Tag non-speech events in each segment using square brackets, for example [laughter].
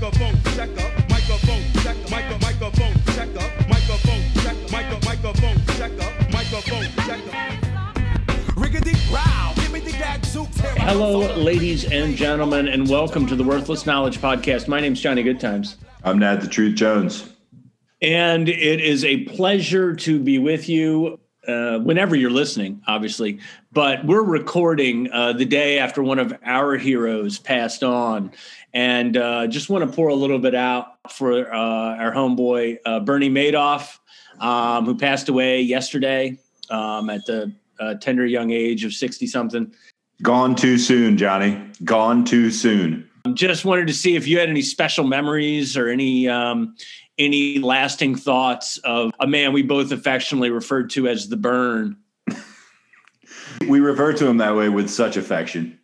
Microphone. Microphone. Microphone. Microphone. Microphone. Microphone. Hello, ladies and gentlemen, and welcome to the Worthless Knowledge Podcast. My name's Johnny Goodtimes, I'm Nat the Truth Jones. and it is a pleasure to be with you uh, whenever you're listening, obviously. But we're recording uh, the day after one of our heroes passed on, and uh, just want to pour a little bit out for uh, our homeboy uh, Bernie Madoff, um, who passed away yesterday um, at the uh, tender young age of sixty something. Gone too soon, Johnny. Gone too soon. just wanted to see if you had any special memories or any um, any lasting thoughts of a man we both affectionately referred to as the burn. We refer to him that way with such affection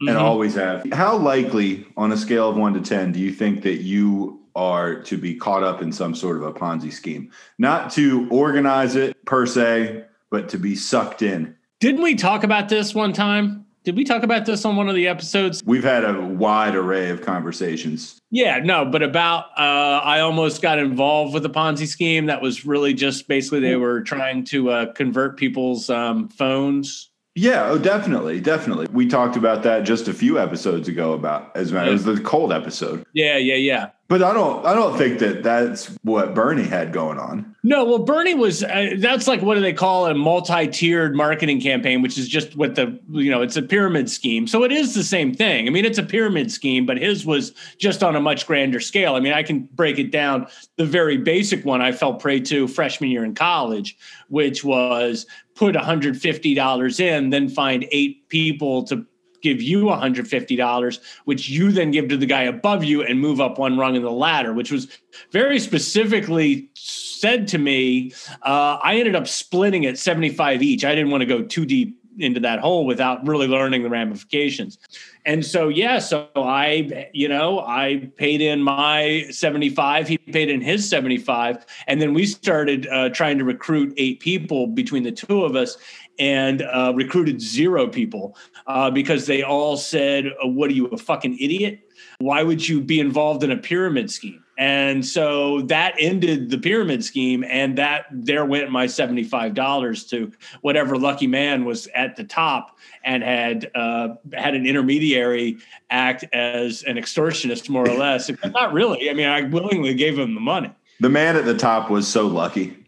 and Mhm. always have. How likely, on a scale of one to 10, do you think that you are to be caught up in some sort of a Ponzi scheme? Not to organize it per se, but to be sucked in. Didn't we talk about this one time? Did we talk about this on one of the episodes? We've had a wide array of conversations. Yeah, no, but about uh, I almost got involved with the Ponzi scheme. That was really just basically they were trying to uh, convert people's um, phones. Yeah, oh, definitely, definitely. We talked about that just a few episodes ago. About as it was the cold episode, Yeah, yeah, yeah. But I don't, I don't think that that's what Bernie had going on. No, well, Bernie was. Uh, that's like what do they call a multi-tiered marketing campaign, which is just what the you know it's a pyramid scheme. So it is the same thing. I mean, it's a pyramid scheme, but his was just on a much grander scale. I mean, I can break it down. The very basic one I fell prey to freshman year in college, which was put $150 in, then find eight people to give you $150, which you then give to the guy above you and move up one rung in the ladder, which was very specifically said to me. Uh, I ended up splitting it 75 each. I didn't want to go too deep into that hole without really learning the ramifications. And so, yeah, so I, you know, I paid in my 75, he paid in his 75. And then we started uh, trying to recruit eight people between the two of us and uh, recruited zero people uh, because they all said, uh, What are you, a fucking idiot? Why would you be involved in a pyramid scheme? And so that ended the pyramid scheme, and that there went my seventy-five dollars to whatever lucky man was at the top and had uh, had an intermediary act as an extortionist, more or [laughs] less. Not really. I mean, I willingly gave him the money. The man at the top was so lucky.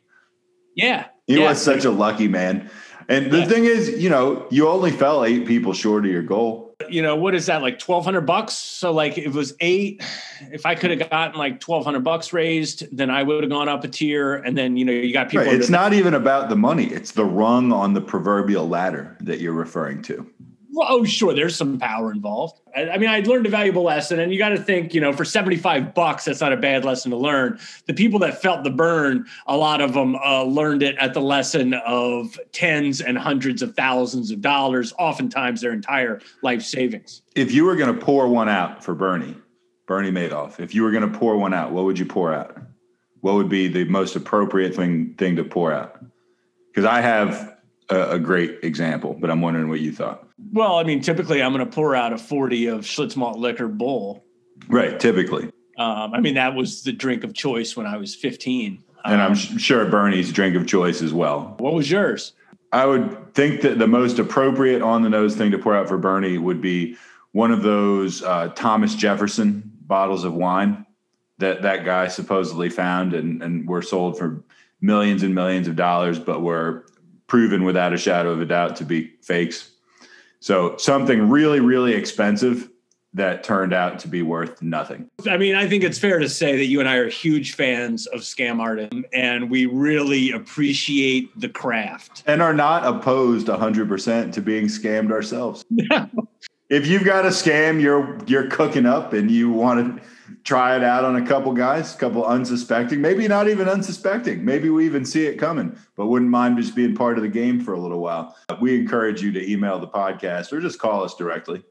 Yeah, He yeah. was such a lucky man. And the Yeah. thing is, you know, you only fell eight people short of your goal. you know what is that like 1200 bucks so like it was eight if i could have gotten like 1200 bucks raised then i would have gone up a tier and then you know you got people Right. It's not even about the money. It's the rung on the proverbial ladder that you're referring to. Oh sure there's some power involved I, I mean i learned a valuable lesson and you got to think you know for 75 bucks that's not a bad lesson to learn the people that felt the burn a lot of them uh, learned it at the lesson of tens and hundreds of thousands of dollars oftentimes their entire life savings If you were going to pour one out for Bernie, Bernie Madoff, if you were going to pour one out, what would you pour out? What would be the most appropriate thing thing to pour out? Because I have a, a great example, but I'm wondering what you thought. well i mean typically i'm going to pour out a 40 of schlitz malt liquor bull Right, typically. Um, I mean, that was the drink of choice when I was 15. And I'm Um, sure Bernie's drink of choice as well. what was yours? I would think that the most appropriate on the nose thing to pour out for Bernie would be one of those uh, Thomas Jefferson bottles of wine that that guy supposedly found and, and were sold for millions and millions of dollars, but were proven without a shadow of a doubt to be fakes. So something really, really expensive that turned out to be worth nothing. I mean, I think it's fair to say that you and I are huge fans of scam art, and we really appreciate the craft. and are not opposed 100% to being scammed ourselves. [laughs] if you've got a scam you're you're cooking up and you want to try it out on a couple guys, a couple unsuspecting, maybe not even unsuspecting. Maybe we even see it coming, but wouldn't mind just being part of the game for a little while. We encourage you to email the podcast or just call us directly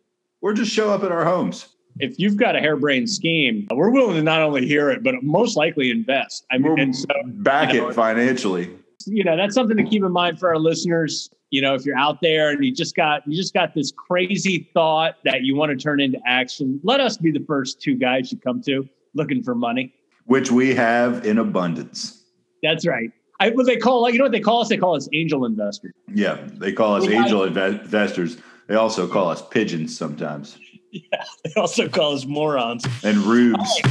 or just show up at our homes. If you've got a harebrained scheme, we're willing to not only hear it, but most likely invest. I mean, and so back you know, it financially. You know that's something to keep in mind for our listeners. You know, if you're out there and you just got you just got this crazy thought that you want to turn into action, let us be the first two guys you come to looking for money. Which we have in abundance. That's right. I, what they call, you know what they call us? They call us angel investors. Yeah, they call us angel investors. They also call us pigeons sometimes. [laughs] Yeah, they also call us morons and rubes.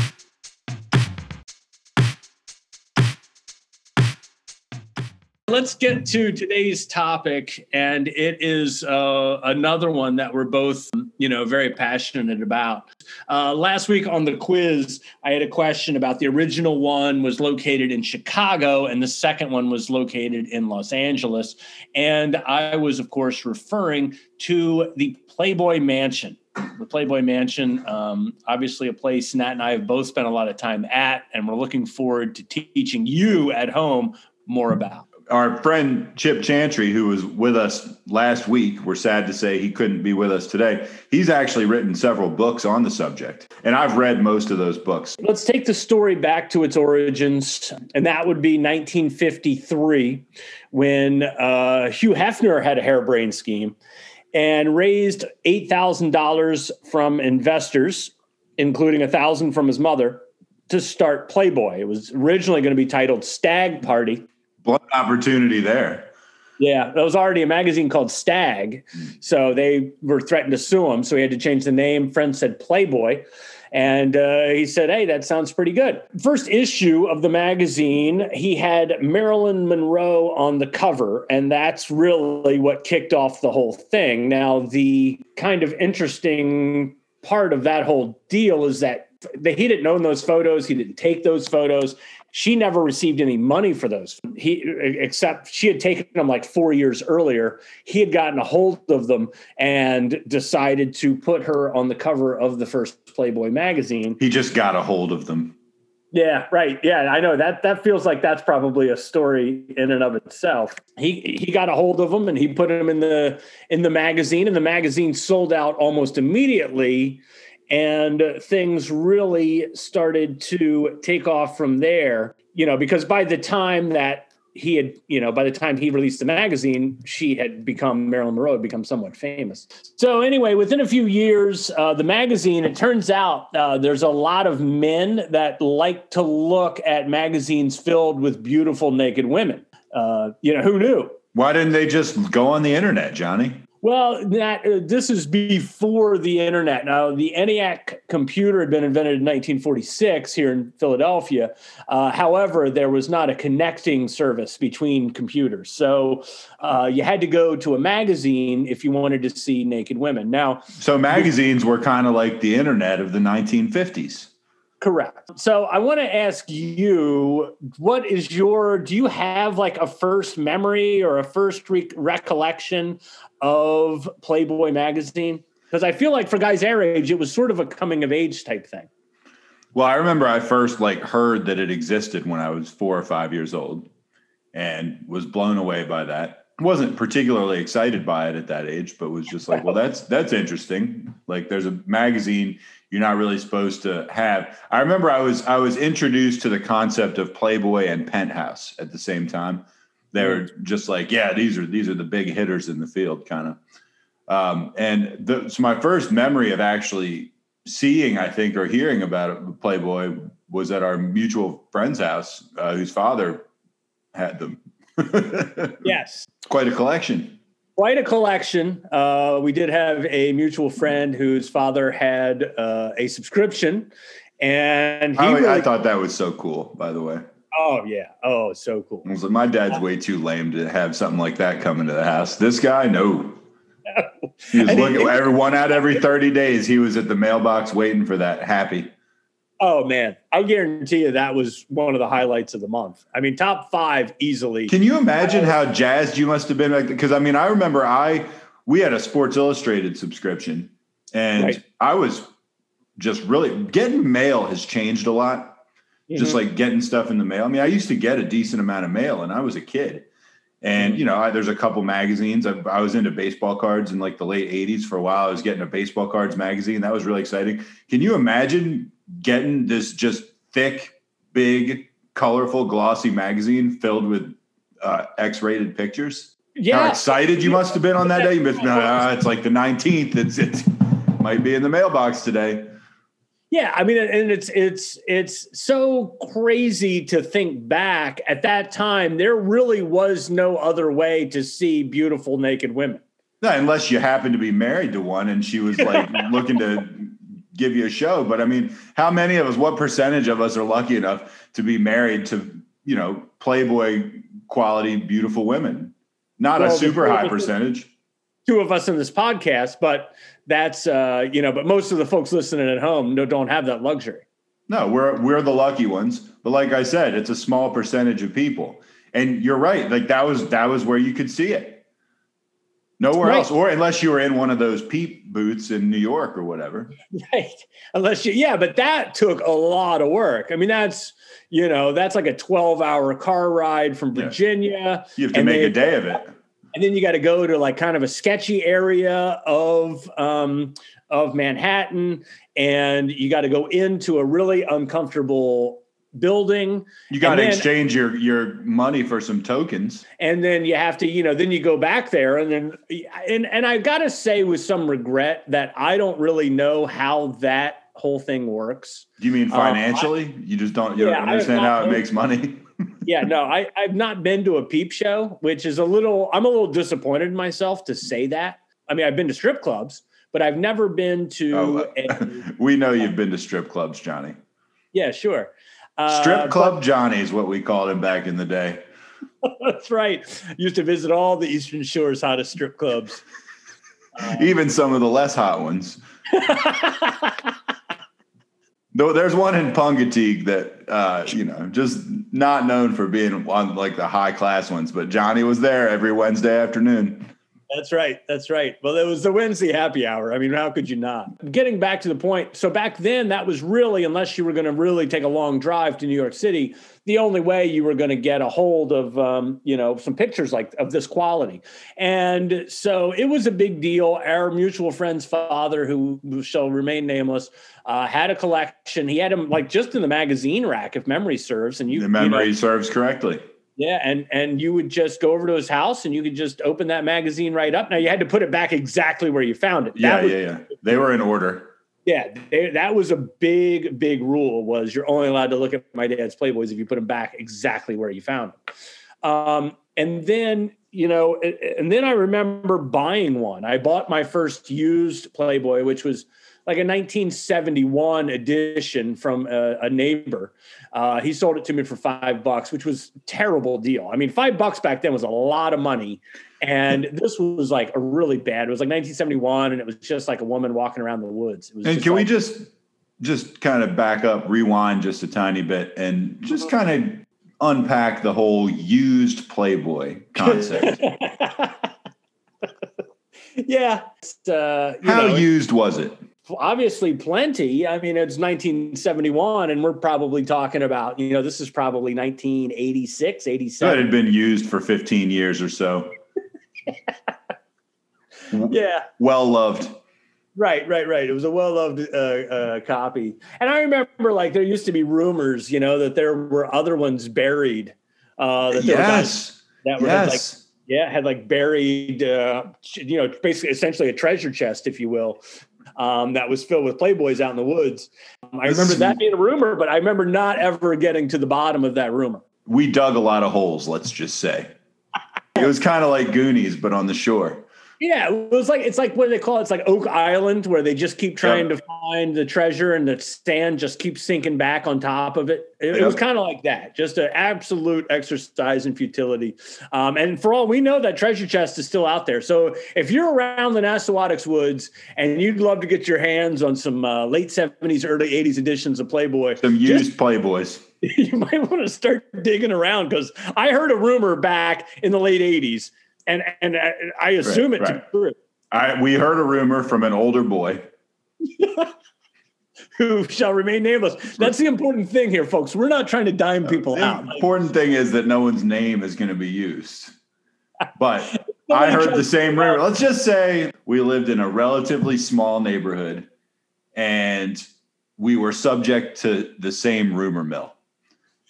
Let's get to today's topic, and it is uh, another one that we're both, you know, very passionate about. Uh, last week on the quiz, I had a question about the original one was located in Chicago, and the second one was located in Los Angeles, and I was, of course, referring to the Playboy Mansion. The Playboy Mansion, um, obviously a place Nat and I have both spent a lot of time at, and we're looking forward to teaching you at home more about our friend Chip Chantry, who was with us last week, we're sad to say he couldn't be with us today. He's actually written several books on the subject, and I've read most of those books. Let's take the story back to its origins, and that would be 1953 when uh, Hugh Hefner had a harebrained scheme and raised $8,000 from investors, including a thousand from his mother, to start Playboy. It was originally going to be titled Stag Party what opportunity there. Yeah, there was already a magazine called Stag. So they were threatened to sue him. So he had to change the name. Friends said Playboy. And uh, he said, Hey, that sounds pretty good. First issue of the magazine, he had Marilyn Monroe on the cover. And that's really what kicked off the whole thing. Now, the kind of interesting part of that whole deal is that he didn't own those photos. He didn't take those photos. She never received any money for those. He except she had taken them like four years earlier. He had gotten a hold of them and decided to put her on the cover of the first Playboy magazine. He just got a hold of them. Yeah, right. Yeah, I know that that feels like that's probably a story in and of itself. He he got a hold of them and he put them in the in the magazine and the magazine sold out almost immediately and things really started to take off from there you know because by the time that he had you know by the time he released the magazine she had become marilyn monroe had become somewhat famous. So anyway within a few years uh, the magazine it turns out uh, there's a lot of men that like to look at magazines filled with beautiful naked women. Uh, you know who knew? Why didn't they just go on the internet johnny well, that uh, this is before the internet. Now, the ENIAC computer had been invented in 1946 here in Philadelphia. Uh, however, there was not a connecting service between computers, so uh, you had to go to a magazine if you wanted to see naked women. Now, so magazines were kind of like the internet of the 1950s. Correct. So I want to ask you, what is your? Do you have like a first memory or a first re- recollection of Playboy magazine? Because I feel like for guys our age, it was sort of a coming of age type thing. Well, I remember I first like heard that it existed when I was four or five years old, and was blown away by that. wasn't particularly excited by it at that age, but was just like, well, that's that's interesting. Like, there's a magazine you're not really supposed to have. I remember I was I was introduced to the concept of Playboy and Penthouse at the same time. They were mm. just like, yeah, these are these are the big hitters in the field, kind of. Um, and the, so my first memory of actually seeing, I think, or hearing about Playboy was at our mutual friend's house, uh, whose father had them. [laughs] yes, quite a collection quite a collection. Uh, we did have a mutual friend whose father had uh, a subscription, and he I, really, I thought that was so cool. By the way. Oh yeah! Oh, so cool. I was like, my dad's way too lame to have something like that come into the house. This guy, no. [laughs] He was looking he, [laughs] every one out every thirty days. He was at the mailbox waiting for that. Happy. Oh man, I guarantee you that was one of the highlights of the month. I mean, top five easily. Can you imagine how jazzed you must have been? Because I mean, I remember I we had a Sports Illustrated subscription, and right. I was just really getting mail has changed a lot. Mm-hmm. Just like getting stuff in the mail. I mean, I used to get a decent amount of mail, and I was a kid. And mm-hmm. you know, I, there's a couple magazines. I, I, was into baseball cards in like the late '80s for a while. I was getting a baseball cards magazine. That was really exciting. Can you imagine getting this just thick, big, colorful, glossy magazine filled with uh, X-rated pictures. Yeah. How excited you must have been on that day. You uh, it's like the 19th. It's it might be in the mailbox today. Yeah, I mean, and it's it's it's so crazy to think back. At that time, there really was no other way to see beautiful naked women. No, unless you happen to be married to one and she was like [laughs] looking to give you a show. But I mean, how many of us, what percentage of us are lucky enough to be married to, you know, Playboy quality, beautiful women? Not Well, a super high percentage. Two of us in this podcast, but that's uh, you know, but most of the folks listening at home no don't have that luxury. No, we're we're the lucky ones. But like I said, it's a small percentage of people. And you're right. Like that was that was where you could see it. Nowhere Right. else, or unless you were in one of those peep booths in New York or whatever. [laughs] Right. Unless you, yeah, but that took a lot of work. I mean, that's, you know, that's like a 12 hour car ride from Yeah. Virginia. You have to make they- a day of it. And then you got to go to like kind of a sketchy area of, um, of Manhattan. And you got to go into a really uncomfortable building. You got to then- exchange your your money for some tokens. and then you have to you know then you go back there and then and and i gotta say with some regret that i don't really know how that whole thing works Do you mean Uh, I- financially? you just don't you Yeah, don't understand how it makes money. [laughs] yeah no i i've not been to a peep show which is a little i'm a little disappointed in myself to say that i mean i've been to strip clubs but i've never been to Oh, a, [laughs] we know you've been to strip clubs, Johnny. yeah sure uh, Strip club Johnny is what we called him back in the day. [laughs] that's right used to visit all the eastern shore's hottest strip clubs [laughs] Even some of the less hot ones. Though there's one in Pungateague that uh, you know, just not known for being on like the high class ones, but Johnny was there every Wednesday afternoon. That's right. That's right. Well, it was the Wednesday happy hour. I mean, how could you not? Getting back to the point. So back then, that was really, unless you were going to really take a long drive to New York City, the only way you were going to get a hold of, um, you know, some pictures like of this quality. And so it was a big deal. Our mutual friend's father, who, shall remain nameless, uh, had a collection. He had them like just in the magazine rack, if memory serves. And you, The you know, memory serves correctly. Yeah, and and you would just go over to his house and you could just open that magazine right up. Now you had to put it back exactly where you found it. Yeah, was, yeah, yeah. They were in order. yeah. they- that was a big, big rule. Was you're only allowed to look at my dad's Playboys if you put them back exactly where you found them. Um, and then you know, and then I remember buying one. I bought my first used Playboy, which was like a 1971 edition from a, a neighbor. Uh, he sold it to me for five bucks, which was a terrible deal. I mean, five bucks back then was a lot of money. And [laughs] this was like a really bad. It was like 1971, and it was just like a woman walking around the woods. It was And can we just just kind of back up, rewind just a tiny bit, and just kind of unpack the whole used Playboy concept? [laughs] yeah. Uh, you How know, used was it? Obviously plenty. I mean, it's 1971, and we're probably talking about, you know, this is probably 1986, 87. it had been used for 15 years or so. [laughs] Yeah. Well loved. Right, right, right. It was a well-loved uh, uh, copy, and I remember like there used to be rumors, you know, that there were other ones buried. Uh, that there were guys Yes. that were had, like Yes. yeah had like buried, uh, you know, basically essentially a treasure chest, if you will, um, that was filled with Playboys out in the woods. Um, I remember that being a rumor, but I remember not ever getting to the bottom of that rumor. We dug a lot of holes, let's just say. It was kind of like Goonies, but on the shore. Yeah, it was like it's like what do they call it? It's like Oak Island, where they just keep trying Yep. to find the treasure, and the sand just keeps sinking back on top of it. It, it was kind of like that, just an absolute exercise in futility. Um, and for all we know, that treasure chest is still out there. So if you're around the Nassawadox Woods and you'd love to get your hands on some uh, late '70s, early '80s editions of Playboy, Some just- used Playboys. [laughs] you might want to start digging around because I heard a rumor back in the late '80s, and and I, I assume it to be true. I, we heard a rumor from an older boy. [laughs] who shall remain nameless. That's the important thing here, folks. We're not trying to dime uh, people The out. important thing is that no one's name is going to be used. But [laughs] I heard the same rumor. Let's just say we lived in a relatively small neighborhood and we were subject to the same rumor mill.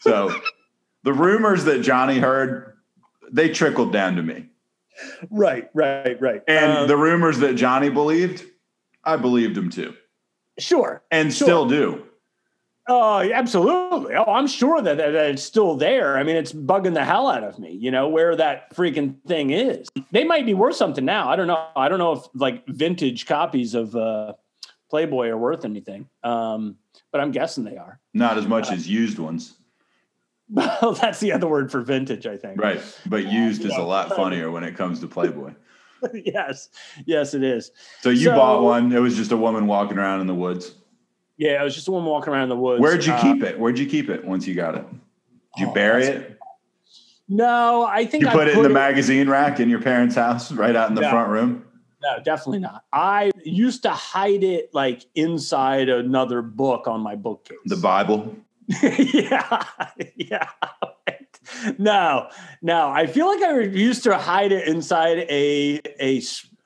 So [laughs] the rumors that Johnny heard they trickled down to me. Right, right, right. And Um, the rumors that Johnny believed, I believed him too, sure. and Sure. still do. Oh, absolutely. Oh, I'm sure that, that, that it's still there. I mean, it's bugging the hell out of me, you know, where that freaking thing is. They might be worth something now. I don't know. I don't know if like vintage copies of uh, Playboy are worth anything. Um, but I'm guessing they are. Not as much as used ones, Well, [laughs] that's the other word for vintage, I think. right? But used is yeah. a lot [laughs] funnier when it comes to Playboy. yes. Yes, it is. So you So- bought one. It was just a woman walking around in the woods. Yeah, it was just a woman walking around in the woods. Where'd you Uh, keep it? Where'd you keep it once you got it? Did you Oh, bury it? No, I think You I put it in the magazine rack in your parents' house, right out in the No. front room. No, definitely not. I used to hide it like inside another book on my bookcase. The Bible. [laughs] yeah, yeah. No, no. I feel like I used to hide it inside a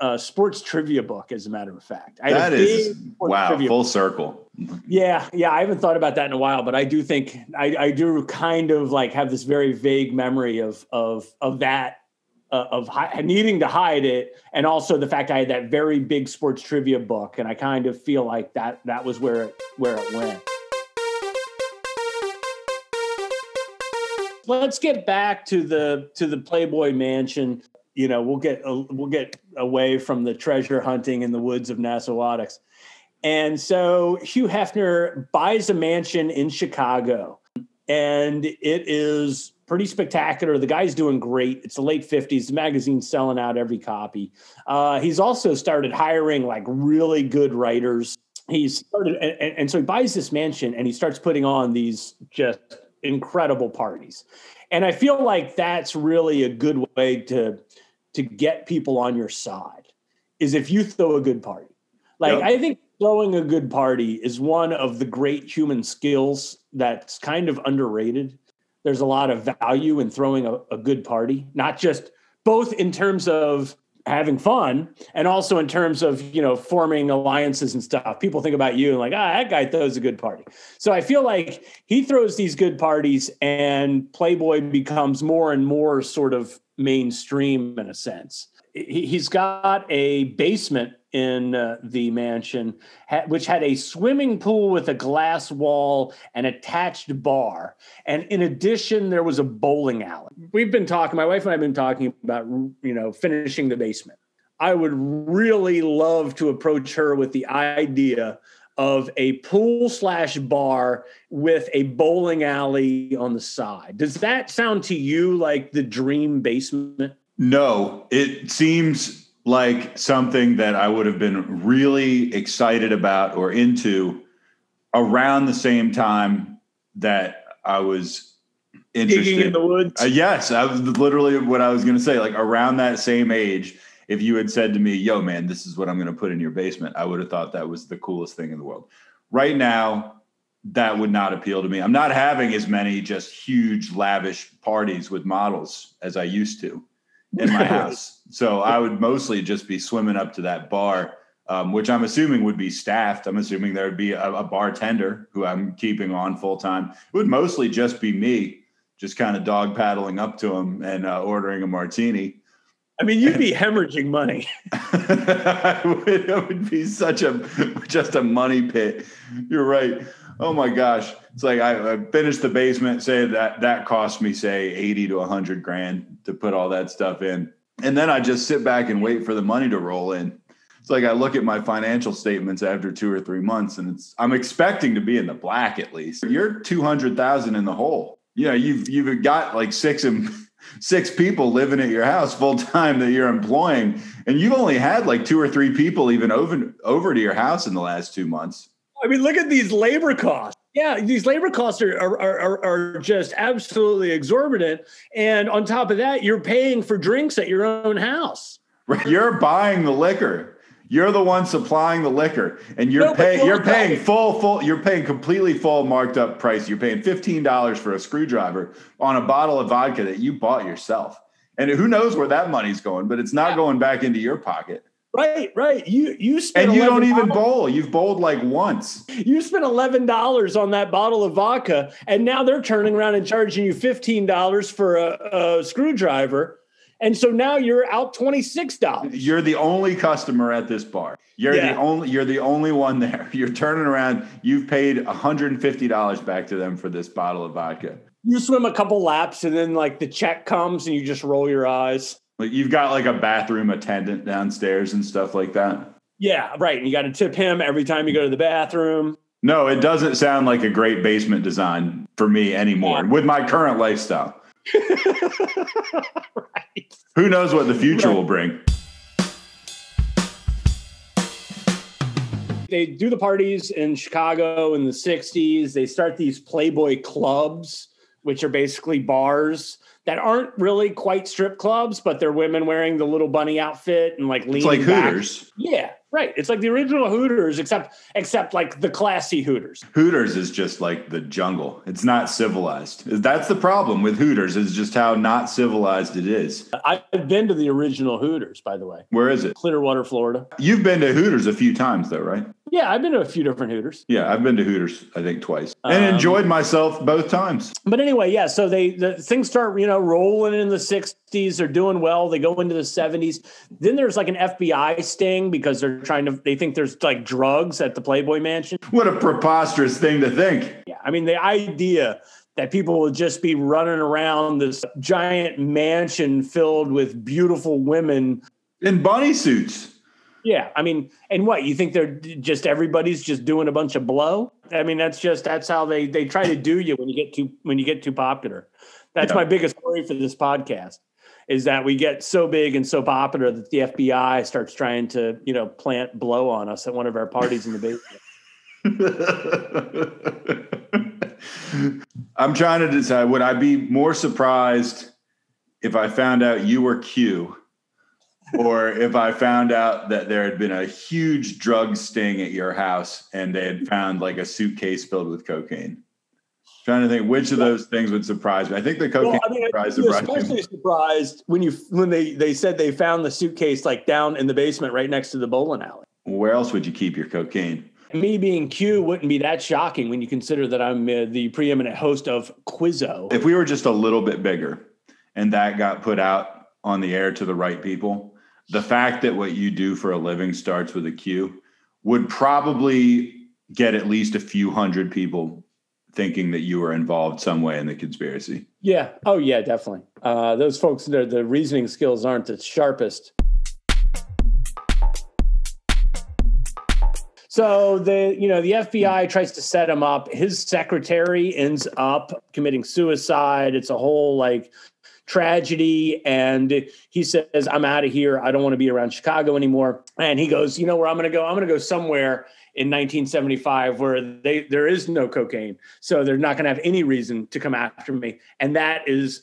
a sports trivia book. As a matter of fact, I a That is wow, full circle. yeah, yeah, I haven't thought about that in a while, but I do think I, I do kind of like have this very vague memory of of of that uh, of hi- needing to hide it, and also the fact I had that very big sports trivia book, and I kind of feel like that that was where it where it went. Let's get back to the to the Playboy Mansion. You know, we'll get uh, we'll get away from the treasure hunting in the woods of Nassawadox. And so Hugh Hefner buys a mansion in Chicago, and it is pretty spectacular. The guy's doing great. It's the late 50s. The magazine's selling out every copy. Uh, he's also started hiring like really good writers. He's started, and- and so he buys this mansion and he starts putting on these just incredible parties. And I feel like that's really a good way to to get people on your side is if you throw a good party. Like Yep. I think throwing a good party is one of the great human skills that's kind of underrated. There's a lot of value in throwing a, a good party, not just both in terms of having fun and also in terms of you know forming alliances and stuff. People think about you and like ah that guy throws a good party. So i feel like he throws these good parties and playboy becomes more and more sort of mainstream in a sense. He, he's got a basement in uh, the mansion ha- which had a swimming pool with a glass wall and attached bar. And in addition there was a bowling alley. We've been talking my wife and i've been talking about you know finishing the basement. I would really love to approach her with the idea of a pool slash bar with a bowling alley on the side. Does that sound to you like the dream basement? No, it seems like something that I would have been really excited about or into around the same time that I was interested. digging in the woods Uh, yes, I was literally what I was going to say. Like around that same age, if you had said to me, "Yo, man, this is what I'm going to put in your basement," I would have thought that was the coolest thing in the world. Right now, that would not appeal to me. I'm not having as many just huge, lavish parties with models as I used to in my [laughs] house. So I would mostly just be swimming up to that bar, um, which I'm assuming would be staffed. I'm assuming there would be a, a bartender who I'm keeping on full time. It would mostly just be me, just kind of dog paddling up to him and uh, ordering a martini. i mean you'd be hemorrhaging money it, [laughs] would, [laughs] it would be such a just a money pit. You're right. Oh my gosh. It's like I, I finished the basement, say that that cost me say 80 to 100 grand to put all that stuff in. And then I just sit back and wait for the money to roll in. It's like I look at my financial statements after two or three months and it's I'm expecting to be in the black at least. You're 200,000 in the hole. You know, you've you've got like six and [laughs] six people living at your house full time that you're employing and you've only had like two or three people even over over to your house in the last two months. I mean, look at these labor costs. Yeah, these labor costs are, are, are, are just absolutely exorbitant. And on top of that, you're paying for drinks at your own house. You're buying the liquor. You're the one supplying the liquor, and you're No, paying. you're paying right. full, full. You're paying completely full marked up price. You're paying fifteen dollars for a screwdriver on a bottle of vodka that you bought yourself, and who knows where that money's going? But it's not Yeah. going back into your pocket. Right, right. You you spent And you don't even bowl. You've bowled like once. You spent eleven dollars on that bottle of vodka, and now they're turning around and charging you fifteen dollars for a, a screwdriver, and so now you're out twenty six dollars. You're the only customer at this bar. You're Yeah. the only you're the only one there. [laughs] You're turning around. You've paid $150 back to them for this bottle of vodka. You swim a couple laps, and then like the check comes, and you just roll your eyes. Like you've got like a bathroom attendant downstairs and stuff like that. Yeah, right. And you got to tip him every time you go to the bathroom. No, it doesn't sound like a great basement design for me anymore with my current lifestyle. [laughs] right. Who knows what the future will bring? They do the parties in Chicago in the '60s. They start these Playboy clubs, which are basically bars that aren't really quite strip clubs, but they're women wearing the little bunny outfit and like leaning It's like back. Hooters. Yeah, right. It's like the original Hooters, except except like the classy Hooters. Hooters is just like the jungle. It's not civilized. That's the problem with Hooters is just how not civilized it is. I've been to the original Hooters, by the way, Where is it? Clearwater, Florida. You've been to Hooters a few times though, right? Yeah, I've been to a few different Hooters. Yeah, I've been to Hooters I think twice and Um, enjoyed myself both times. But anyway, yeah. So they the things start you know rolling in the '60s. They're doing well. They go into the '70s. Then there's like an FBI sting because they're trying to. They think there's like drugs at the Playboy Mansion. What a preposterous thing to think. Yeah, I mean the idea that people will just be running around this giant mansion filled with beautiful women. In bunny suits. Yeah, I mean, and what you think they're just everybody's just doing a bunch of blow? I mean, that's just that's how they they try to do you when you get too when you get too popular. That's Yeah. my biggest worry for this podcast is that we get so big and so popular that the FBI starts trying to you know plant blow on us at one of our parties in the basement. [laughs] I'm trying to decide would I be more surprised if I found out you were Q or if I found out that there had been a huge drug sting at your house and they had found like a suitcase filled with cocaine. Trying to think which of those things would surprise me. I think the cocaine Well, I mean, surprised surprised me. especially surprised when you when they they said they found the suitcase like down in the basement right next to the bowling alley. Where else would you keep your cocaine? Me being Q wouldn't be that shocking when you consider that I'm uh, the preeminent host of Quizzo. If we were just a little bit bigger and that got put out on the air to the right people, the fact that what you do for a living starts with a Q would probably get at least a few hundred people thinking that you were involved some way in the conspiracy. Yeah. Oh, yeah, definitely. Uh, those folks, the the reasoning skills aren't the sharpest. So the you know the FBI tries to set him up. His secretary ends up committing suicide. It's a whole like tragedy, and he says, "I'm out of here. I don't want to be around Chicago anymore." And he goes, "You know where I'm going to go? I'm going to go somewhere." In 1975, where they there is no cocaine, so they're not going to have any reason to come after me, and that is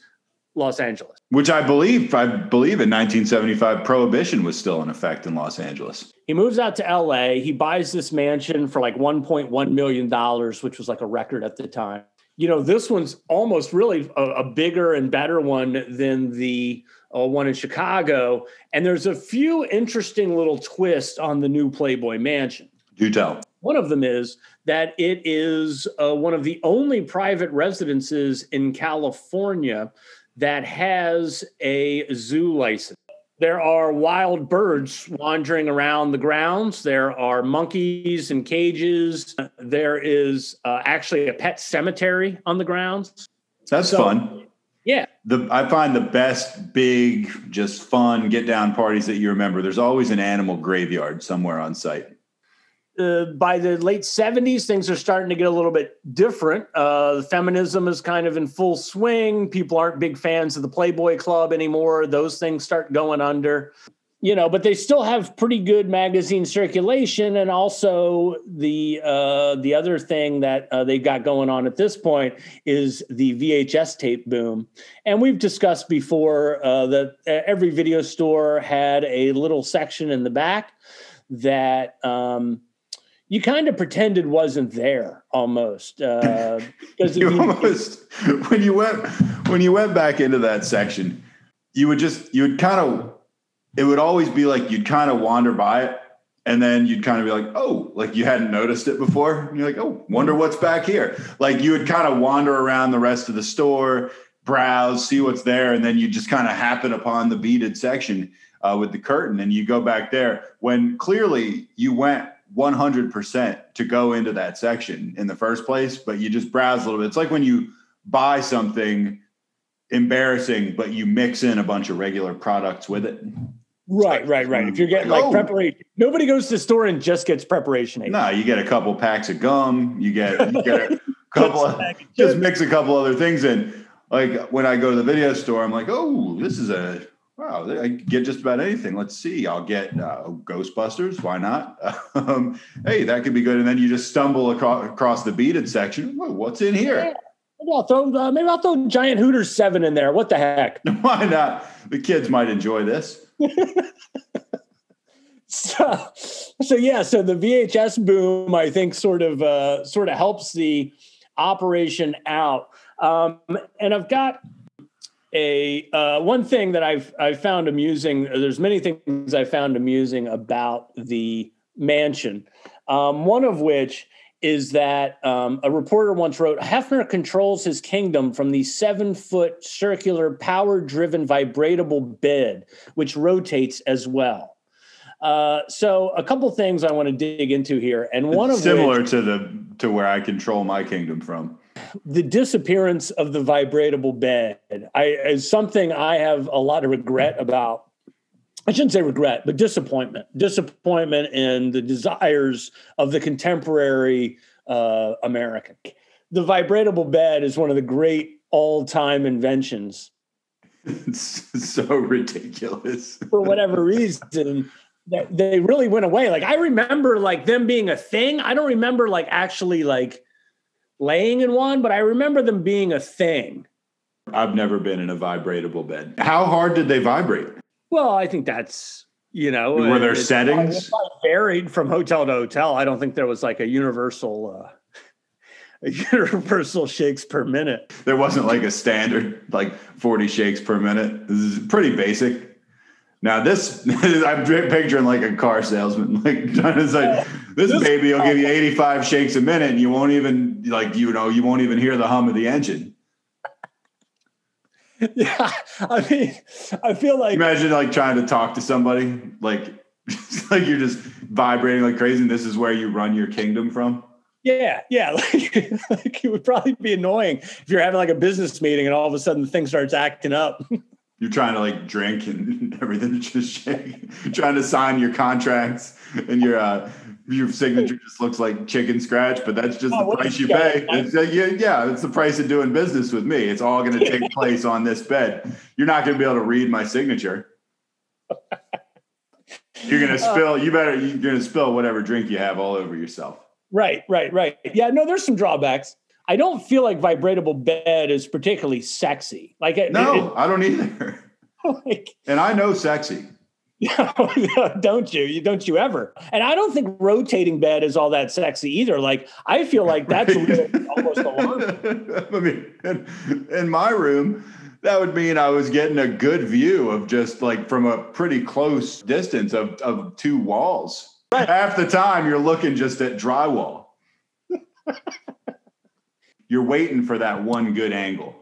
Los Angeles. Which I believe, I believe in 1975, prohibition was still in effect in Los Angeles. He moves out to LA. He buys this mansion for like 1.1 million dollars, which was like a record at the time. You know, this one's almost really a, a bigger and better one than the uh, one in Chicago. And there's a few interesting little twists on the new Playboy Mansion. Do tell. One of them is that it is uh, one of the only private residences in California that has a zoo license. There are wild birds wandering around the grounds. There are monkeys in cages. There is uh, actually a pet cemetery on the grounds. That's So- fun. Yeah, The I find the best big, just fun get down parties that you remember. There's always an animal graveyard somewhere on site. Uh, by the late 70s, things are starting to get a little bit different. Uh, feminism is kind of in full swing. People aren't big fans of the Playboy Club anymore. Those things start going under. You know, but they still have pretty good magazine circulation, and also the uh, the other thing that uh, they've got going on at this point is the VHS tape boom. And we've discussed before uh, that every video store had a little section in the back that um, you kind of pretended wasn't there almost uh, because [laughs] You you- [laughs] almost when you went when you went back into that section, you would just you would kind of it would always be like you'd kind of wander by it and then you'd kind of be like, oh, like you hadn't noticed it before. And you're like, oh, wonder what's back here. Like you would kind of wander around the rest of the store, browse, see what's there, and then you just kind of happen upon the beaded section uh, with the curtain, and you go back there when clearly you went 100% to go into that section in the first place, but you just browse a little bit. It's like when you buy something embarrassing, but you mix in a bunch of regular products with it. Right, right, right. If you're getting like Oh. preparation, nobody goes to the store and just gets preparation. No, you get a couple packs of gum. You get you get a [laughs] couple of just mix a couple other things in. Like when I go to the video store, I'm like, oh, this is a wow. I get just about anything. Let's see. I'll get uh, Ghostbusters. Why not? [laughs] Um, hey, that could be good. And then you just stumble across, across the beaded section. Whoa, what's in here? Maybe I'll throw uh, maybe I'll throw Giant Hooters seven in there. What the heck? [laughs] Why not? The kids might enjoy this. [laughs] So, so yeah, so the VHS boom, I think, sort of uh, sort of helps the operation out. Um, and I've got a uh, one thing that I've I found amusing. There's many things I found amusing about the mansion. Um, one of which is that um, a reporter once wrote Hefner controls his kingdom from the seven foot circular power driven vibratable bed, which rotates as well. Uh, so a couple things I want to dig into here, and one of Similar which, to the to where I control my kingdom from. The disappearance of the vibratable bed I, is something I have a lot of regret about. I shouldn't say regret, but disappointment. Disappointment in the desires of the contemporary uh, American. The vibratable bed is one of the great all-time inventions. It's [laughs] so ridiculous. For whatever reason, they really went away. Like I remember like them being a thing. I don't remember like actually like laying in one, but I remember them being a thing. I've never been in a vibratable bed. How hard did they vibrate? Well, I think that's you know Were there settings? probably- it probably varied from hotel to hotel. I don't think there was like a universal uh, [laughs] a universal shakes per minute. There wasn't like a standard, like 40 shakes per minute. This is pretty basic. Now this, [laughs] I'm picturing like a car salesman, like [laughs] trying to say, this This- baby will give you 85 shakes a minute, and you won't even like you know you won't even hear the hum of the engine. [laughs] Yeah, I mean, I feel like Imagine like trying to talk to somebody, like [laughs] like you're just vibrating like crazy, and this is where you run your kingdom from. yeah, yeah, [laughs] like, like it would probably be annoying if you're having like a business meeting and all of a sudden the thing starts acting up. You're trying to like drink and [laughs] everything just shake. trying to sign your contracts and your uh your signature just looks like chicken scratch, but that's just Oh, the price you pay. It's, uh, yeah, yeah, it's the price of doing business with me. It's all going to take place on this bed. You're not going to be able to read my signature. You're going [laughs] to Uh, spill. You better. You're going to spill whatever drink you have all over yourself. right, right, right. Yeah, no, there's some drawbacks. I don't feel like vibratable bed is particularly sexy. Like, it, No, I don't either. [laughs] like And I know sexy. [laughs] don't you? You don't you ever? And I don't think rotating bed is all that sexy either. Like I feel like that's [laughs] really almost alarming. I mean, in, in my room, that would mean I was getting a good view of just like from a pretty close distance of, of two walls. Half the time, you're looking just at drywall. You're waiting for that one good angle.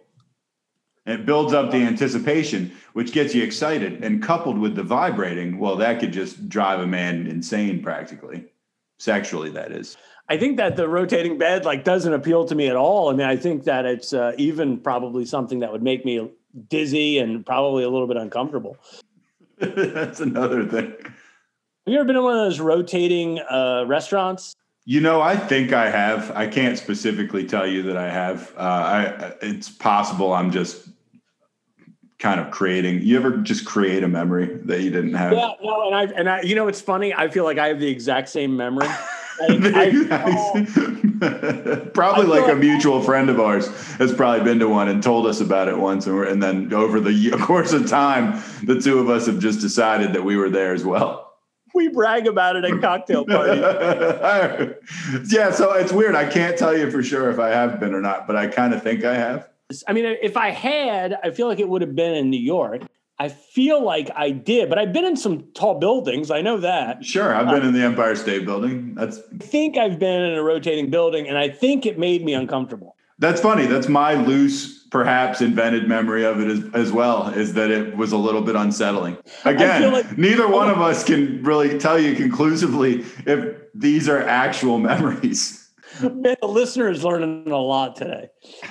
And it builds up the anticipation, which gets you excited. And coupled with the vibrating, well, that could just drive a man insane practically. Sexually, that is. I think that the rotating bed like doesn't appeal to me at all. I mean, I think that it's uh, even probably something that would make me dizzy and probably a little bit uncomfortable. [laughs] That's another thing. Have you ever been in one of those rotating uh, restaurants? You know, I think I have. I can't specifically tell you that I have. Uh, I, it's possible I'm just kind of creating. You ever just create a memory that you didn't have? Yeah, no, and I and I, you know, it's funny. I feel like I have the exact same memory. [laughs] Like, I, [laughs] probably like feel a mutual friend of ours has probably been to one and told us about it once, and, we're, and then over the [laughs] course of time, the two of us have just decided that we were there as well. We brag about it at cocktail [laughs] parties. yeah, so it's weird. I can't tell you for sure if I have been or not, but I kind of think I have. I mean, if I had, I feel like it would have been in New York. I feel like I did, but I've been in some tall buildings. I know that. Sure, I've been in the Empire State Building. That's I think I've been in a rotating building, and I think it made me uncomfortable. that's funny. That's my loose, perhaps invented memory of it as, as well. Is that it was a little bit unsettling. Again, like- neither one oh. of us can really tell you conclusively if these are actual [laughs] memories. Man, the listener is learning a lot today.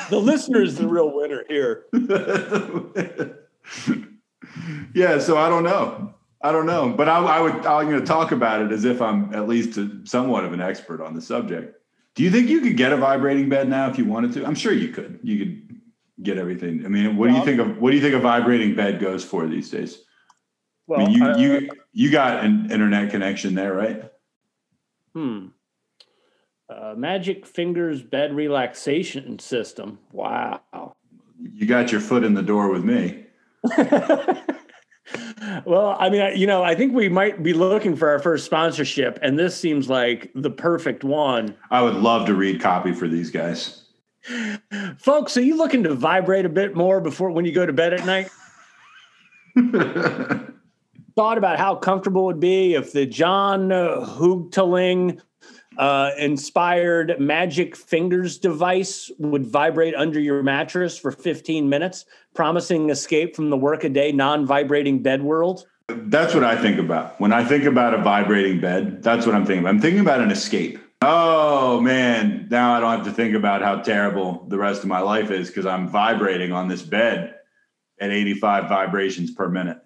The listener is the real winner here. [laughs] yeah, so I don't know. I don't know, but I, I would. I'm going to talk about it as if I'm at least somewhat of an expert on the subject. Do you think you could get a vibrating bed now if you wanted to? I'm sure you could. You could get everything. I mean, what do you think of what do you think a vibrating bed goes for these days? Well, I mean, you uh, you you got an internet connection there, right? hmm. Uh, Magic Fingers bed relaxation system. Wow. You got your foot in the door with me. [laughs] well, I mean, you know, I think we might be looking for our first sponsorship, and this seems like the perfect one. I would love to read copy for these guys. Folks, are you looking to vibrate a bit more before when you go to bed at night? [laughs] Thought about how comfortable it would be if the John uh, Houghtaling uh, inspired Magic Fingers device would vibrate under your mattress for 15 minutes, promising escape from the workaday non vibrating bed world. That's what I think about. When I think about a vibrating bed, that's what I'm thinking about. I'm thinking about an escape. Oh man, now I don't have to think about how terrible the rest of my life is because I'm vibrating on this bed at 85 vibrations per minute.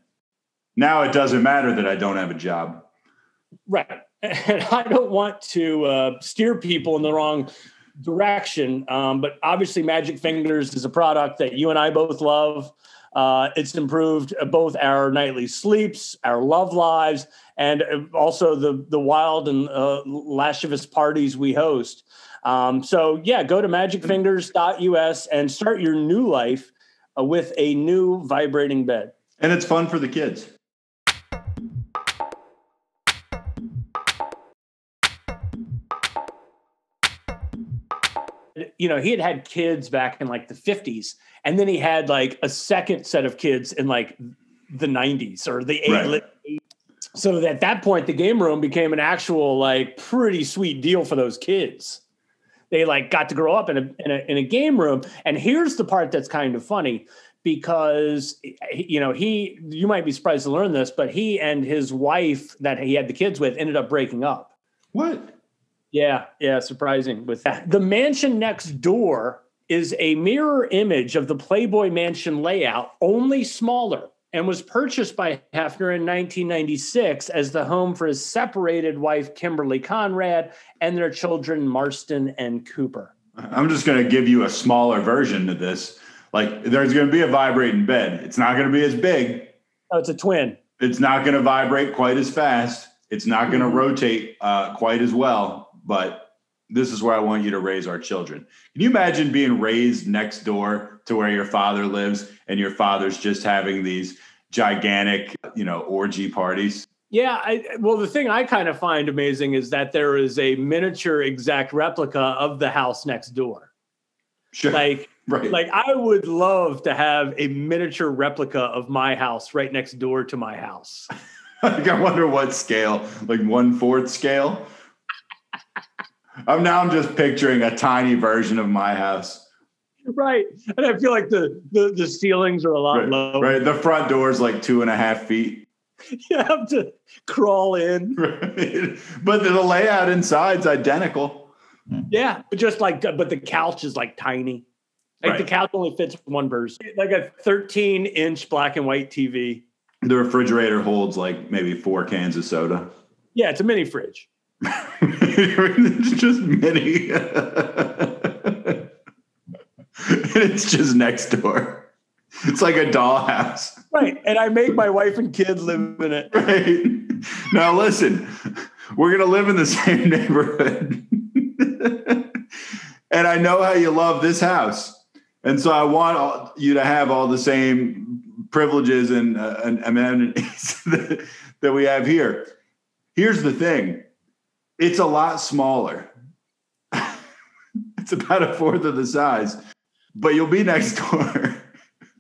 Now it doesn't matter that I don't have a job. Right. [laughs] And I don't want to uh, steer people in the wrong direction, um, but obviously, Magic Fingers is a product that you and I both love. Uh, it's improved both our nightly sleeps, our love lives, and uh, also the the wild and uh, lascivious parties we host. Um, so, yeah, go to magicfingers.us and start your new life uh, with a new vibrating bed. And it's fun for the kids. you know, he had had kids back in like the 50s, and then he had like a second set of kids in like the 90s or the eight. Right. So at that point, the game room became an actual like pretty sweet deal for those kids. They like got to grow up in a, in a in a game room, and here's the part that's kind of funny because you know he you might be surprised to learn this, but he and his wife that he had the kids with ended up breaking up. What? Yeah, yeah, surprising with that. The mansion next door is a mirror image of the Playboy Mansion layout, only smaller, and was purchased by Hefner in 1996 as the home for his separated wife, Kimberly Conrad, and their children, Marston and Cooper. I'm just going to give you a smaller version of this. Like, there's going to be a vibrating bed. It's not going to be as big. Oh, it's a twin. It's not going to vibrate quite as fast. It's not going to rotate uh, quite as well. But this is where I want you to raise our children. Can you imagine being raised next door to where your father lives and your father's just having these gigantic, you know, orgy parties? Yeah, I, well, the thing I kind of find amazing is that there is a miniature exact replica of the house next door. Sure. Like, [laughs] right. Like I would love to have a miniature replica of my house right next door to my house. [laughs] like, I wonder what scale, like one fourth scale. I'm now I'm just picturing a tiny version of my house. Right. And I feel like the the, the ceilings are a lot Right, lower. right. The front door is like two and a half feet. [laughs] You have to crawl in. [laughs] Right. But the layout inside's identical. Yeah. But just like uh, but the couch is like tiny. Like the couch only fits one person. Like a 13 inch black and white TV. The refrigerator holds like maybe four cans of soda. Yeah, it's a mini fridge. [laughs] it's just mini. [laughs] it's just next door. It's like a dollhouse. Right. And I make my wife and kid live in it. Right. Now listen, we're gonna live in the [laughs] same neighborhood. [laughs] and I know how you love this house. And so I want all, you to have all the same privileges and, uh, and amenities that, that we have here. Here's the thing it's a lot smaller. it's about a fourth of the size, but you'll be next door.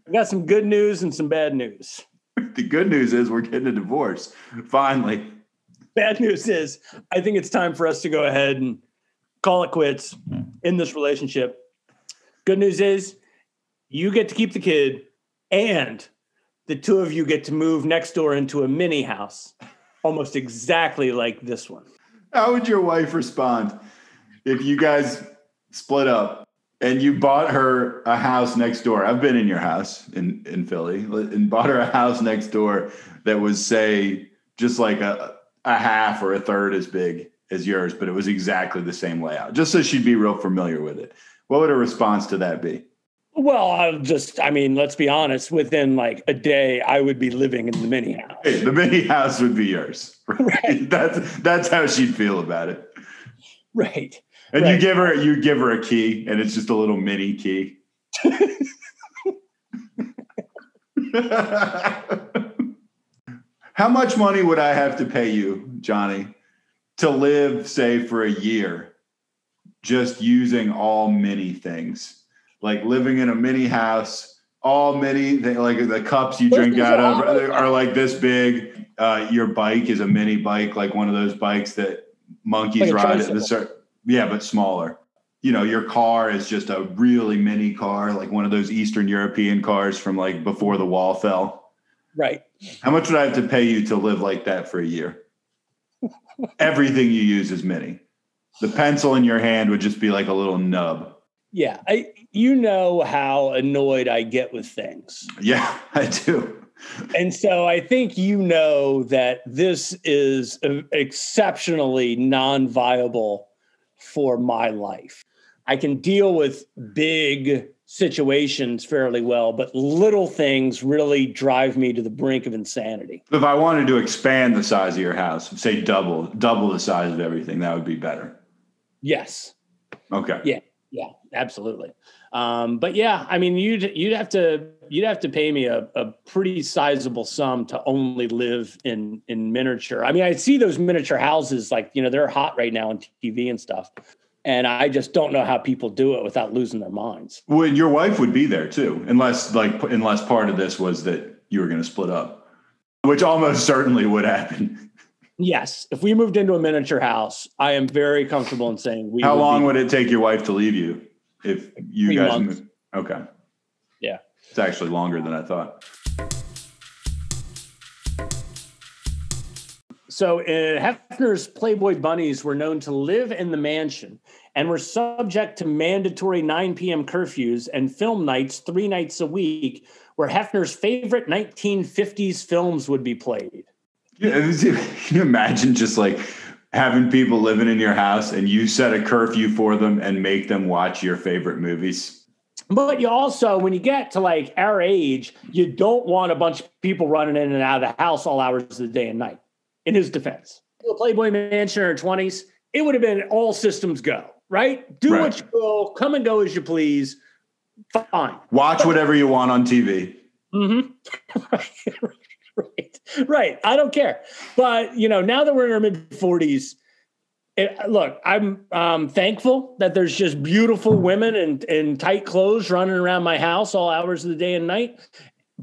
I got some good news and some bad news. [laughs] the good news is we're getting a divorce finally. Bad news is, I think it's time for us to go ahead and call it quits in this relationship. Good news is, you get to keep the kid, and the two of you get to move next door into a mini house, almost exactly like this one. How would your wife respond if you guys split up and you bought her a house next door? I've been in your house in, in Philly and bought her a house next door that was, say, just like a, a half or a third as big as yours, but it was exactly the same layout, just so she'd be real familiar with it. What would her response to that be? Well, I'll just, I mean, let's be honest, within like a day, I would be living in the mini house. Hey, the mini house would be yours. [laughs] Right? that's that's how she'd feel about it. Right. And right. you give her you give her a key and it's just a little mini key. [laughs] How much money would I have to pay you, Johnny, to live, say, for a year, just using all mini things? Like living in a mini house, all mini, like the cups you drink out of are like this big. Uh, your bike is a mini bike, like one of those bikes that monkeys like ride at the start. Yeah, but smaller. You know, your car is just a really mini car, like one of those Eastern European cars from like before the wall fell. Right. How much would I have to pay you to live like that for a year? [laughs] Everything you use is mini. The pencil in your hand would just be like a little nub. Yeah, I you know how annoyed I get with things. Yeah, I do. and so I think you know that this is uh, exceptionally non-viable for my life. I can deal with big situations fairly well, but little things really drive me to the brink of insanity. If I wanted to expand the size of your house, say double, double the size of everything, that would be better. Yes. Okay. Yeah. Yeah. Absolutely. Um, but yeah, I mean, you'd you'd have to you'd have to pay me a, a pretty sizable sum to only live in in miniature. I mean, I see those miniature houses like you know they're hot right now on TV and stuff and I just don't know how people do it without losing their minds. Well, your wife would be there too, unless like unless part of this was that you were going to split up, which almost certainly would happen. Yes, if we moved into a miniature house, I am very comfortable in saying we. How would long be, would it take your wife to leave you if you Three guys? months. Okay, Yeah. it's actually longer than I thought. So, uh, Hefner's Playboy bunnies were known to live in the mansion and were subject to mandatory 9 p.m. curfews and film nights three nights a week, where Hefner's favorite 1950s films would be played. Yeah, [laughs] can you imagine just like having people living in your house and you set a curfew for them and make them watch your favorite movies? But you also, when you get to like our age, you don't want a bunch of people running in and out of the house all hours of the day and night. In his defense, the Playboy Mansion in her 20s, it would have been all systems go, right? Do Right. what you will, come and go as you please. Fine. Watch whatever you want on TV. Mm-hmm. [laughs] right, right, right. [laughs] I don't care. But you know, now that we're in our mid forties, look, I'm um, thankful that there's just beautiful women in, in tight clothes running around my house all hours of the day and night.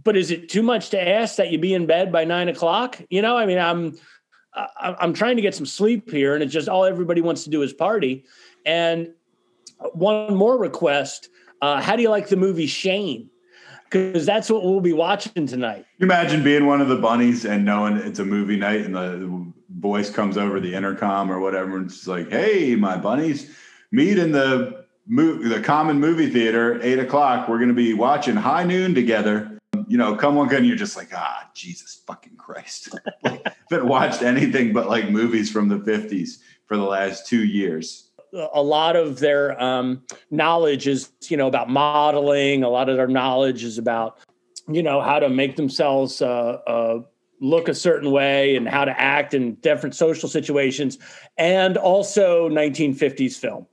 But is it too much to ask that you be in bed by nine o'clock? You know, I mean, I'm I'm trying to get some sleep here, and it's just all everybody wants to do is party. And one more request: uh, How do you like the movie Shane? Because that's what we'll be watching tonight. Imagine being one of the bunnies and knowing it's a movie night and the voice comes over the intercom or whatever and it's like, "Hey, my bunnies, meet in the the common movie theater, eight o'clock. We're going to be watching High Noon together." You know, come on, and you're just like, ah, Jesus fucking Christ! [laughs] like, haven't watched anything but like movies from the '50s for the last two years. A lot of their um, knowledge is you know about modeling. A lot of their knowledge is about you know how to make themselves uh, uh, look a certain way and how to act in different social situations and also 1950s film.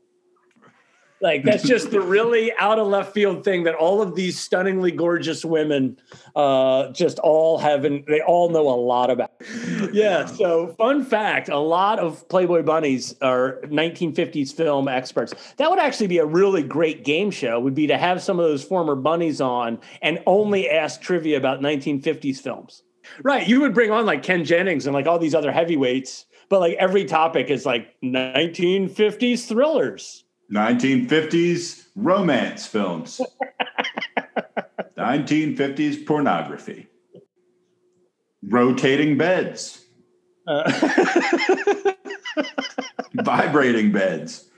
Like that's just the really out of left field thing that all of these stunningly gorgeous women uh, just all have and they all know a lot about [laughs] yeah so fun fact a lot of playboy bunnies are 1950s film experts that would actually be a really great game show would be to have some of those former bunnies on and only ask trivia about 1950s films Right. You would bring on like Ken Jennings and like all these other heavyweights, but like every topic is like 1950s thrillers. 1950s romance films. [laughs] 1950s pornography. Rotating beds. Uh, [laughs] Vibrating beds.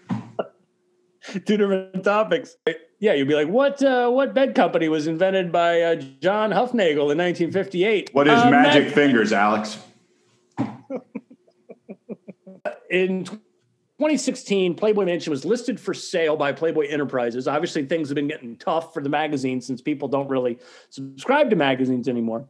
two different topics. Yeah, you'd be like, what uh, what bed company was invented by uh, John Hufnagel in 1958? What is Uh, magic Mag- fingers, Alex? [laughs] in 2016, Playboy Mansion was listed for sale by Playboy Enterprises. Obviously, things have been getting tough for the magazine since people don't really subscribe to magazines anymore.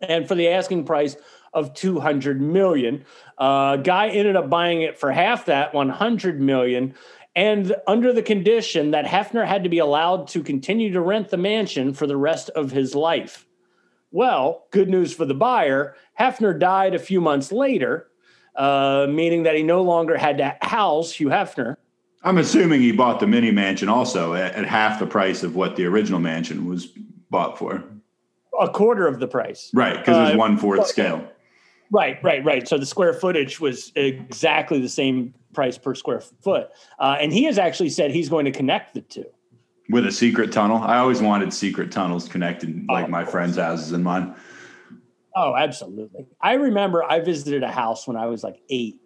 And for the asking price of 200 million, uh, guy ended up buying it for half that, 100 million. And under the condition that Hefner had to be allowed to continue to rent the mansion for the rest of his life. Well, good news for the buyer. Hefner died a few months later, uh, meaning that he no longer had to house Hugh Hefner. I'm assuming he bought the mini mansion also at, at half the price of what the original mansion was bought for. A quarter of the price. Right, because Uh, one fourth scale. Right, right, right. So the square footage was exactly the same price per square foot. Uh, and he has actually said he's going to connect the two. With a secret tunnel. I always wanted secret tunnels connected like of my friends' houses and mine. Oh, absolutely. I remember I visited a house when I was like eight.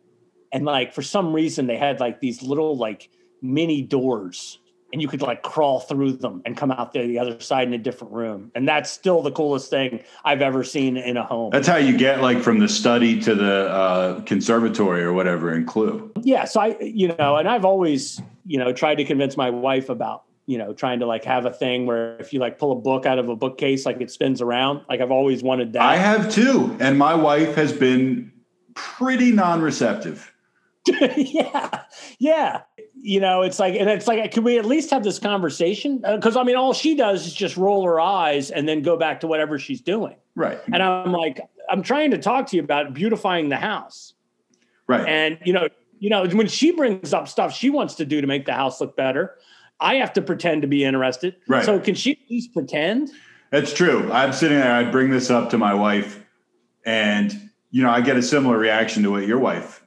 And like for some reason they had like these little like mini doors and you could like crawl through them and come out there the other side in a different room. And that's still the coolest thing I've ever seen in a home. That's how you get like from the study to the uh, conservatory or whatever in Clue. yeah so i you know and i've always you know tried to convince my wife about you know trying to like have a thing where if you like pull a book out of a bookcase like it spins around like i've always wanted that I have too, and my wife has been pretty non-receptive. [laughs] yeah yeah you know it's like and it's like can we at least have this conversation uh, because i mean all she does is just roll her eyes and then go back to whatever she's doing Right, and i'm like i'm trying to talk to you about beautifying the house right. And you know, you know, when she brings up stuff she wants to do to make the house look better, I have to pretend to be interested. Right. So can she at least pretend? That's true. I'm sitting there. I bring this up to my wife, and you know, I get a similar reaction to what your wife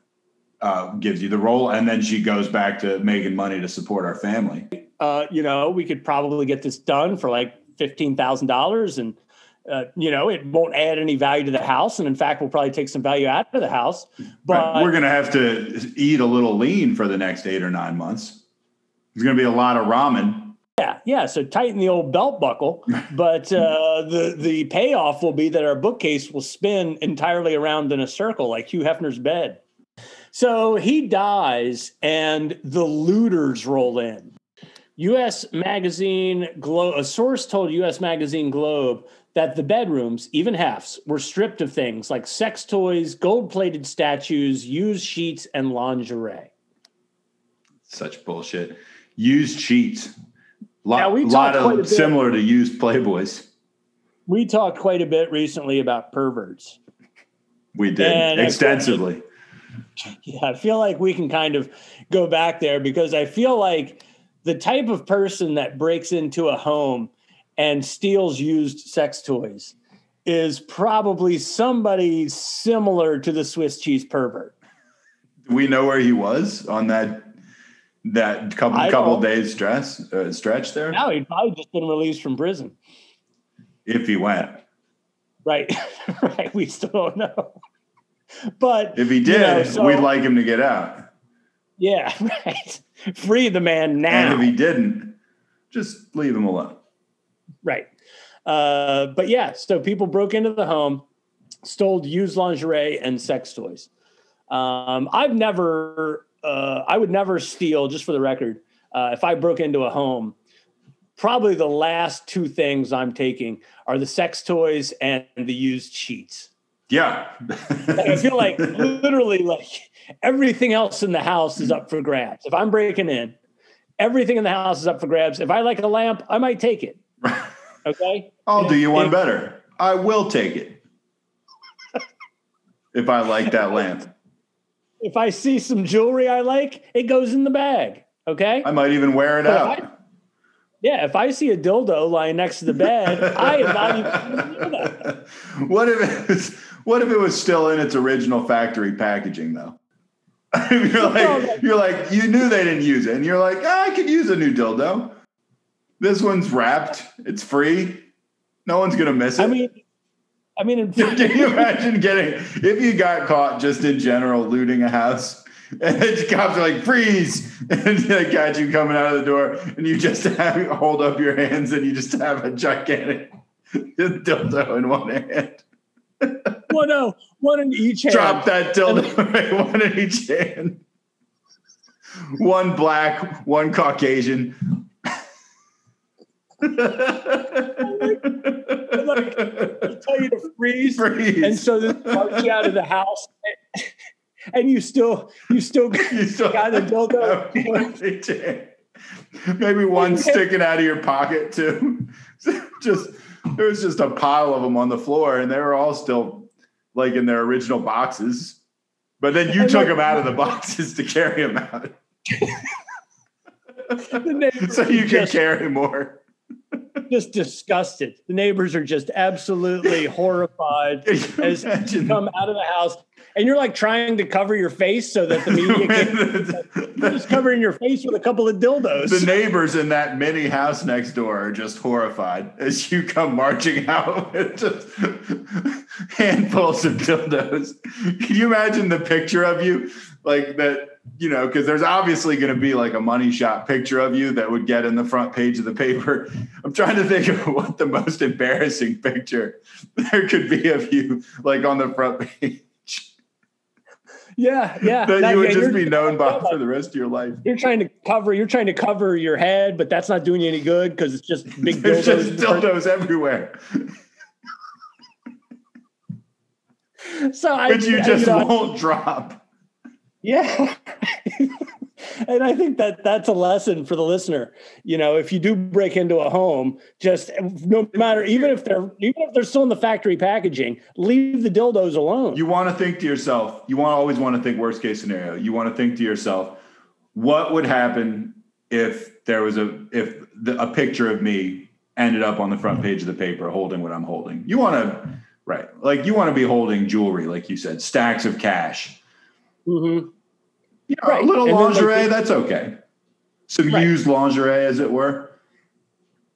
uh, gives you the role, and then she goes back to making money to support our family. Uh, you know, we could probably get this done for like fifteen thousand dollars, and uh, you know, it won't add any value to the house, and in fact, we'll probably take some value out of the house. But Right. We're going to have to eat a little lean for the next eight or nine months. There's going to be a lot of ramen. Yeah, yeah. So tighten the old belt buckle, [laughs] but uh, the the payoff will be that our bookcase will spin entirely around in a circle like Hugh Hefner's bed. So he dies, and the looters roll in. U.S. Magazine Globe. A source told U.S. Magazine Globe that the bedrooms, even halves, were stripped of things like sex toys, gold-plated statues, used sheets, and lingerie. Such bullshit. Used sheets. Lot, Now, we lot talked quite a of bit- similar to used Playboys. We talked quite a bit recently about perverts. We did And extensively. [laughs] Yeah, I feel like we can kind of go back there because I feel like the type of person that breaks into a home and steals used sex toys is probably somebody similar to the Swiss cheese pervert. we know where he was on that that couple couple days stress uh, stretch there. No, he'd probably just been released from prison. If he went, Right. [laughs] right. We still don't know. [laughs] But if he you did, know, so- we'd like him to get out. yeah, [laughs] right. Free the man now. And if he didn't, just leave him alone. Right. Uh, but yeah, so people broke into the home, stole used lingerie and sex toys. Um, I've never, uh, I would never steal, just for the record, uh, if I broke into a home, probably the last two things I'm taking are the sex toys and the used sheets. Yeah. I feel like [laughs] literally like everything else in the house is up for grabs. If I'm breaking in, everything in the house is up for grabs. If I like a lamp, I might take it. [laughs] Okay. I'll do you one If- better. I will take it. [laughs] if I like that lamp. If I see some jewelry I like, it goes in the bag. Okay. I might even wear it But if out. Yeah, if I see a dildo lying next to the bed, I am not even. What if what if it was still in its original factory packaging though? [laughs] you're like you're like you knew they didn't use it, and you're like oh, I could use a new dildo. This one's wrapped. It's free. No one's gonna miss it. I mean, I mean, [laughs] can you imagine getting if you got caught just in general looting a house? [laughs] And the cops are like, freeze! And they catch you coming out of the door, and you just have hold up your hands, and you just have a gigantic dildo in one hand. One, no, one in each hand. Drop that dildo, [laughs] one in each hand. One black, one Caucasian. like, tell you to freeze, Freeze. and so they march you out of the house, and you still, you still, [laughs] You still got a dildo. one in each hand. Maybe one [laughs] sticking out of your pocket too. just [laughs] there was just a pile of them on the floor, and they were all still like in their original boxes. But then you took them out of the boxes to carry them out, [laughs] so you just, carry more. just disgusted. The neighbors are just absolutely [laughs] horrified Can as you come out of the house, and you're like trying to cover your face so that the media [laughs] can the, [laughs] just covering your face with a couple of dildos. the neighbors in that mini house next door are just horrified as you come marching out [laughs] with just handfuls of dildos. Can you imagine the picture of you like that? You know, because there's obviously going to be like a money shot picture of you that would get in the front page of the paper. I'm trying to think of what the most embarrassing picture there could be of you, like on the front page, yeah, yeah. that you would yeah, just be known by for the rest of your life. You're trying to cover. You're trying to cover your head, but that's not doing you any good because it's just big [laughs] There's dildos. just dildos everywhere, [laughs] So I, which you I- just know, won't drop. Yeah. [laughs] and I think that that's a lesson for the listener. You know, if you do break into a home, just no matter even if they're even if they're still in the factory packaging, leave the dildos alone. You want to think to yourself, you want always want to think worst case scenario. You want to think to yourself, what would happen if there was a if the, a picture of me ended up on the front page of the paper holding what I'm holding. You want to right, like you want to be holding jewelry, like you said, stacks of cash. Mhm. You know, Right. a little And then, like, lingerie—that's okay. Some Right. used lingerie, as it were.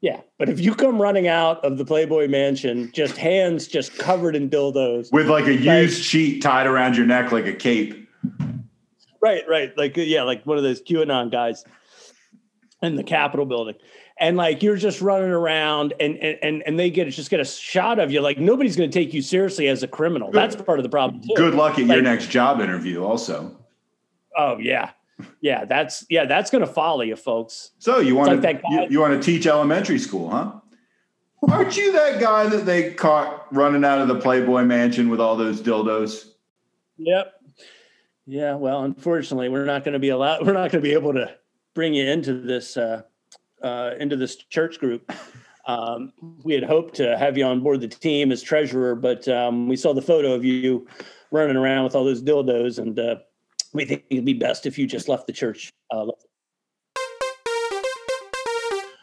Yeah, but if you come running out of the Playboy Mansion, just hands just covered in dildos, With like a used Right. sheet tied around your neck like a cape. right, right, like uh, yeah, like one of those QAnon guys in the Capitol building, and like you're just running around, and and and, and they get just get a shot of you, like nobody's going to take you seriously as a criminal. That's part of the problem too. Good luck at your next job interview, also. Oh yeah, yeah. That's yeah. That's going to follow you, folks. So you want like to you, you want to teach elementary school, huh? Aren't you that guy that they caught running out of the Playboy Mansion with all those dildos? Yep. Yeah. Well, unfortunately, we're not going to be allowed. We're not going to be able to bring you into this uh, uh, into this church group. Um, we had hoped to have you on board the team as treasurer, but um, we saw the photo of you running around with all those dildos, and uh, we think it'd be best if you just left the church. Uh,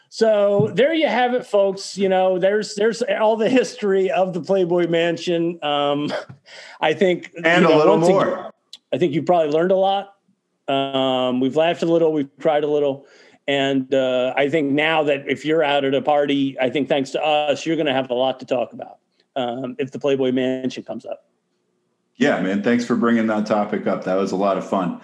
so there you have it, folks. You know, there's there's all the history of the Playboy Mansion. Um, I think, And you a little once again- more. I think you probably learned a lot. Um, we've laughed a little, we've cried a little. And uh, I think now that if you're out at a party, I think thanks to us, you're going to have a lot to talk about um, if the Playboy Mansion comes up. Yeah, man. Thanks for bringing that topic up. That was a lot of fun.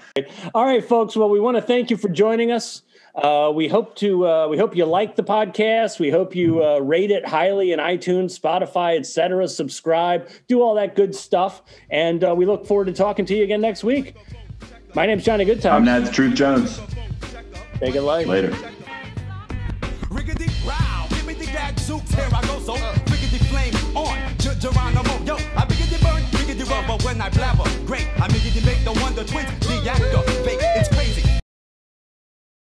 All right, folks. Well, we want to thank you for joining us. Uh, we hope to uh, we hope you like the podcast. We hope you uh, rate it highly in iTunes, Spotify, etc. Subscribe, do all that good stuff, and uh, we look forward to talking to you again next week. My name's Johnny Goodtime. I'm Goodtime. Nats Truth Jones. Take it light. Later. Riggedy row, give me the gadzooks, here I go, so Riggedy flame on, Geronimo, yo, I blabber. Great, I am mean you debate the wonder twins, the actor, fake